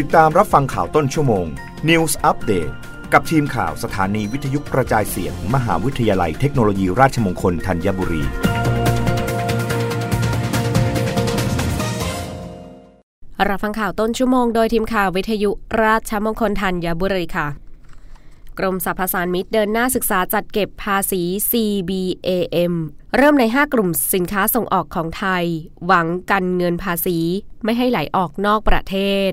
ติดตามรับฟังข่าวต้นชั่วโมง News Update กับทีมข่าวสถานีวิทยุกระจายเสียง มหาวิทยาลัยเทคโนโลยีราชมงคลธัญบุรี รับฟังข่าวต้นชั่วโมงโดยทีมข่าววิทยุราชมงคลธัญบุรีค่ะกรมสรรพสานมิตรเดินหน้าศึกษาจัดเก็บภาษี CBAM เริ่มใน 5 กลุ่มสินค้าส่งออกของไทย หวังกันเงินภาษีไม่ให้ไหลออกนอกประเทศ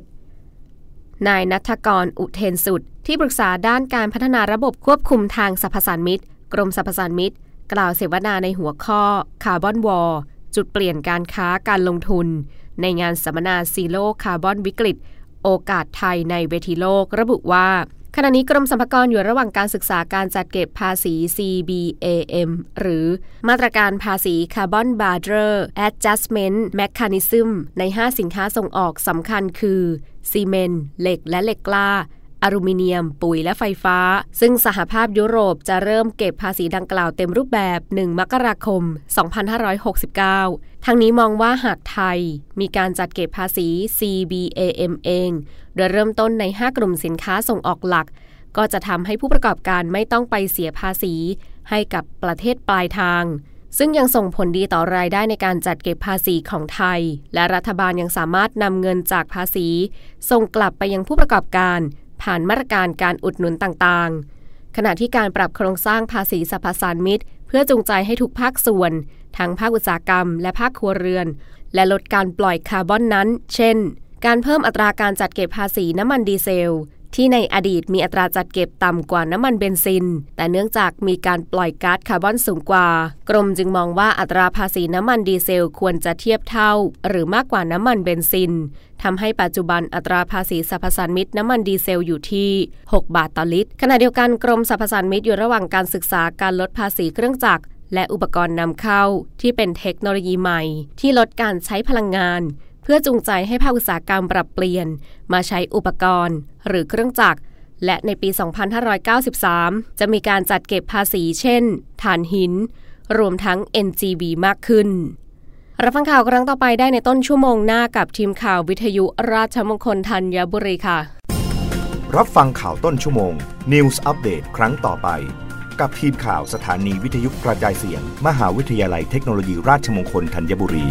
นายณัฐกรอุเทนสุต ที่ปรึกษาด้านการพัฒนาระบบควบคุมทางสรรพสานมิตร กรมสรรพสานมิตร กล่าวเสวนาในหัวข้อ Carbon War จุดเปลี่ยนการค้าการลงทุน ในงานสัมมนา Zero Carbon วิกฤต โอกาสไทยในเวทีโลกระบุว่า ขณะนี้กรมสรรพากรอยู่ระหว่างการศึกษาการจัดเก็บภาษี CBAM หรือมาตรการภาษี Carbon Border Adjustment Mechanism ใน 5 สินค้าส่งออกสำคัญคือซีเมนต์เหล็กและเหล็กกล้า อลูมิเนียม ปุ๋ยและไฟฟ้า ซึ่งสหภาพยุโรปจะเริ่มเก็บภาษีดังกล่าวเต็มรูปแบบ 1 มกราคม 2569 ทั้งนี้มองว่าหากไทย มีการจัดเก็บภาษี CBAM เอง โดยเริ่มต้นใน 5 กลุ่มสินค้าส่งออกหลัก ก็จะทำให้ผู้ประกอบการไม่ต้องไปเสียภาษี ให้กับประเทศปลายทางซึ่งยังส่งผลดีต่อรายได้ในการจัดเก็บภาษีของไทย และรัฐบาลยังสามารถนำเงินจากภาษี ส่งกลับไปยังผู้ประกอบการ ผ่านมาตรการการอุดหนุนต่างๆ ขณะที่การปรับโครงสร้างภาษีสรรพสานมิตร เพื่อจูงใจให้ทุกภาคส่วน ทั้งภาคอุตสาหกรรม และภาคครัวเรือน และลดการปล่อยคาร์บอนนั้น เช่น การเพิ่มอัตราการจัดเก็บภาษีน้ำมันดีเซล ที่ในอดีตมีอัตราจัดเก็บต่ำกว่าน้ำมันเบนซิน แต่เนื่องจากมีการปล่อยก๊าซคาร์บอนสูงกว่า กรมจึงมองว่าอัตราภาษีน้ำมันดีเซลควรจะเทียบเท่า หรือมากกว่าน้ำมันเบนซินทำให้ปัจจุบันอัตราภาษีสรรพสานมิตรน้ำมันดีเซลอยู่ที่ 6 บาทต่อลิตร ขณะเดียวกันกรมสรรพสานมิตรอยู่ระหว่างการศึกษาการลดภาษีเครื่องจักรและอุปกรณ์นำเข้าที่เป็นเทคโนโลยีใหม่ ที่ลดการใช้พลังงาน เพื่อจูงใจให้ภาคอุตสาหกรรมปรับเปลี่ยน มาใช้อุปกรณ์ หรือเครื่องจักร และในปี 2593 จะมีการจัดเก็บภาษีเช่นถ่านหิน รวมทั้ง NGV มากขึ้น รับฟังข่าวครั้งต่อไปได้ในต้นชั่วโมงหน้ากับทีมข่าววิทยุราชมงคลธัญบุรีค่ะ รับฟังข่าวต้นชั่วโมง News Update ครั้งต่อไป กับทีมข่าวสถานีวิทยุกระจายเสียง มหาวิทยาลัยเทคโนโลยีราชมงคลธัญบุรี